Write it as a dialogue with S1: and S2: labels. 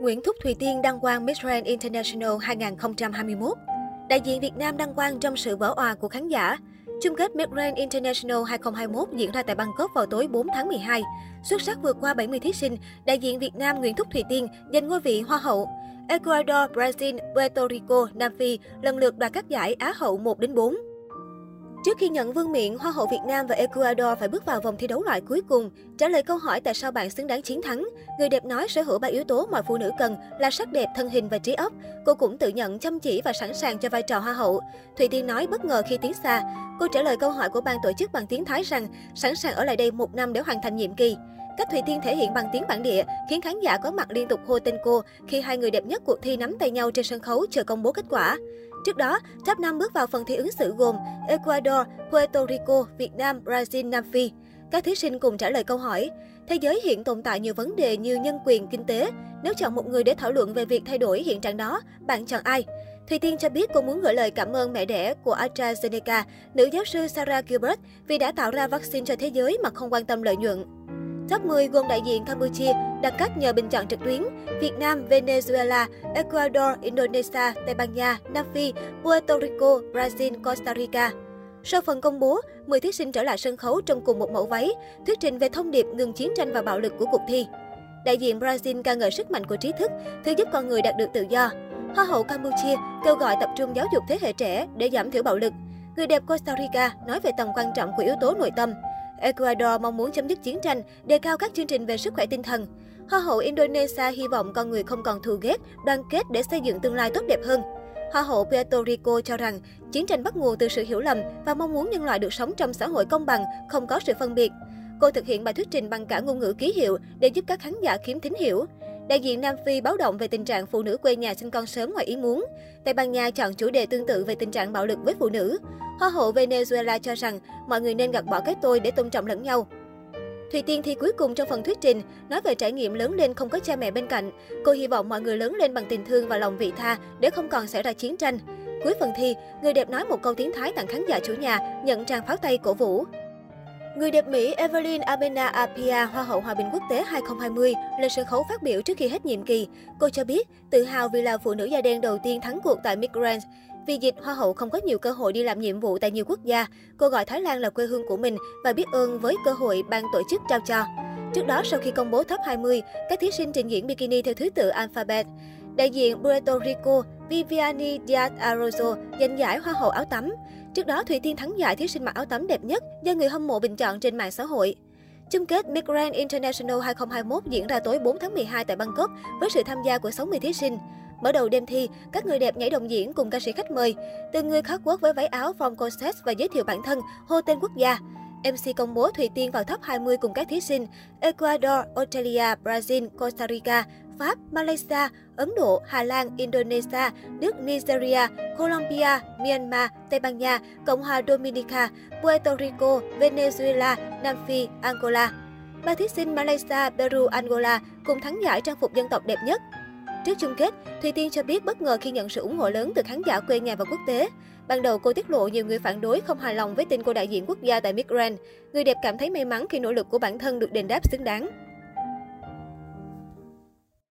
S1: Nguyễn Thúc Thùy Tiên đăng quang Miss Grand International 2021. Đại diện Việt Nam đăng quang trong sự vỡ òa của khán giả. Chung kết Miss Grand International 2021 diễn ra tại Bangkok vào tối 4 tháng 12. Xuất sắc vượt qua 70 thí sinh, đại diện Việt Nam Nguyễn Thúc Thùy Tiên giành ngôi vị Hoa hậu. Ecuador, Brazil, Puerto Rico, Nam Phi lần lượt đoạt các giải Á hậu 1 đến 4. Trước khi nhận vương miện, Hoa hậu Việt Nam và Ecuador phải bước vào vòng thi đấu loại cuối cùng. Trả lời câu hỏi tại sao bạn xứng đáng chiến thắng, người đẹp nói sở hữu ba yếu tố mọi phụ nữ cần là sắc đẹp, thân hình và trí óc. Cô cũng tự nhận chăm chỉ và sẵn sàng cho vai trò Hoa hậu. Thủy Tiên nói bất ngờ khi tiến xa. Cô trả lời câu hỏi của ban tổ chức bằng tiếng Thái rằng sẵn sàng ở lại đây một năm để hoàn thành nhiệm kỳ. Cách Thùy Tiên thể hiện bằng tiếng bản địa khiến khán giả có mặt liên tục hô tên cô khi hai người đẹp nhất cuộc thi nắm tay nhau trên sân khấu chờ công bố kết quả. Trước đó, top 5 bước vào phần thi ứng xử gồm Ecuador, Puerto Rico, Việt Nam, Brazil, Nam Phi. Các thí sinh cùng trả lời câu hỏi. Thế giới hiện tồn tại nhiều vấn đề như nhân quyền, kinh tế. Nếu chọn một người để thảo luận về việc thay đổi hiện trạng đó, bạn chọn ai? Thùy Tiên cho biết cô muốn gửi lời cảm ơn mẹ đẻ của AstraZeneca, nữ giáo sư Sarah Gilbert, vì đã tạo ra vaccine cho thế giới mà không quan tâm lợi nhuận. Top 10 gồm đại diện Campuchia, đặt cách nhờ bình chọn trực tuyến, Việt Nam, Venezuela, Ecuador, Indonesia, Tây Ban Nha, Nam Phi, Puerto Rico, Brazil, Costa Rica. Sau phần công bố, 10 thí sinh trở lại sân khấu trong cùng một mẫu váy, thuyết trình về thông điệp ngừng chiến tranh và bạo lực của cuộc thi. Đại diện Brazil ca ngợi sức mạnh của trí thức, thứ giúp con người đạt được tự do. Hoa hậu Campuchia kêu gọi tập trung giáo dục thế hệ trẻ để giảm thiểu bạo lực. Người đẹp Costa Rica nói về tầm quan trọng của yếu tố nội tâm. Ecuador mong muốn chấm dứt chiến tranh, đề cao các chương trình về sức khỏe tinh thần. Hoa hậu Indonesia hy vọng con người không còn thù ghét, đoàn kết để xây dựng tương lai tốt đẹp hơn. Hoa hậu Puerto Rico cho rằng chiến tranh bắt nguồn từ sự hiểu lầm và mong muốn nhân loại được sống trong xã hội công bằng, không có sự phân biệt. Cô thực hiện bài thuyết trình bằng cả ngôn ngữ ký hiệu để giúp các khán giả kiếm thính hiểu. Đại diện Nam Phi báo động về tình trạng phụ nữ quê nhà sinh con sớm ngoài ý muốn. Tây Ban Nha chọn chủ đề tương tự về tình trạng bạo lực với phụ nữ. Hoa hậu Venezuela cho rằng mọi người nên gạt bỏ cái tôi để tôn trọng lẫn nhau. Thùy Tiên thi cuối cùng trong phần thuyết trình, nói về trải nghiệm lớn lên không có cha mẹ bên cạnh. Cô hy vọng mọi người lớn lên bằng tình thương và lòng vị tha để không còn xảy ra chiến tranh. Cuối phần thi, người đẹp nói một câu tiếng Thái tặng khán giả chủ nhà, nhận tràng pháo tay cổ vũ. Người đẹp Mỹ Evelyn Abena Apia, Hoa hậu Hòa bình quốc tế 2020, lên sân khấu phát biểu trước khi hết nhiệm kỳ. Cô cho biết, tự hào vì là phụ nữ da đen đầu tiên thắng cuộc tại Miss Grand. Vì dịch, Hoa hậu không có nhiều cơ hội đi làm nhiệm vụ tại nhiều quốc gia. Cô gọi Thái Lan là quê hương của mình và biết ơn với cơ hội ban tổ chức trao cho. Trước đó, sau khi công bố top 20, các thí sinh trình diễn bikini theo thứ tự alphabet. Đại diện Puerto Rico, Viviani Diaz Arroyo giành giải Hoa hậu áo tắm. Trước đó, Thùy Tiên thắng giải thí sinh mặc áo tắm đẹp nhất do người hâm mộ bình chọn trên mạng xã hội. Chung kết Miss Grand International 2021 diễn ra tối 4 tháng 12 tại Bangkok với sự tham gia của 60 thí sinh. Mở đầu đêm thi, các người đẹp nhảy đồng diễn cùng ca sĩ khách mời. Từ người khắc quốc với váy áo from Concept và giới thiệu bản thân, hô tên quốc gia. MC công bố Thùy Tiên vào top 20 cùng các thí sinh Ecuador, Australia, Brazil, Costa Rica, Pháp, Malaysia, Ấn Độ, Hà Lan, Indonesia, Đức, Nigeria, Colombia, Myanmar, Tây Ban Nha, Cộng hòa Dominica, Puerto Rico, Venezuela, Nam Phi, Angola. Ba thí sinh Malaysia, Peru, Angola cùng thắng giải trang phục dân tộc đẹp nhất. Trước chung kết, Thùy Tiên cho biết bất ngờ khi nhận sự ủng hộ lớn từ khán giả quê nhà và quốc tế. Ban đầu cô tiết lộ nhiều người phản đối không hài lòng với tin cô đại diện quốc gia tại Miss Grand. Người đẹp cảm thấy may mắn khi nỗ lực của bản thân được đền đáp xứng đáng.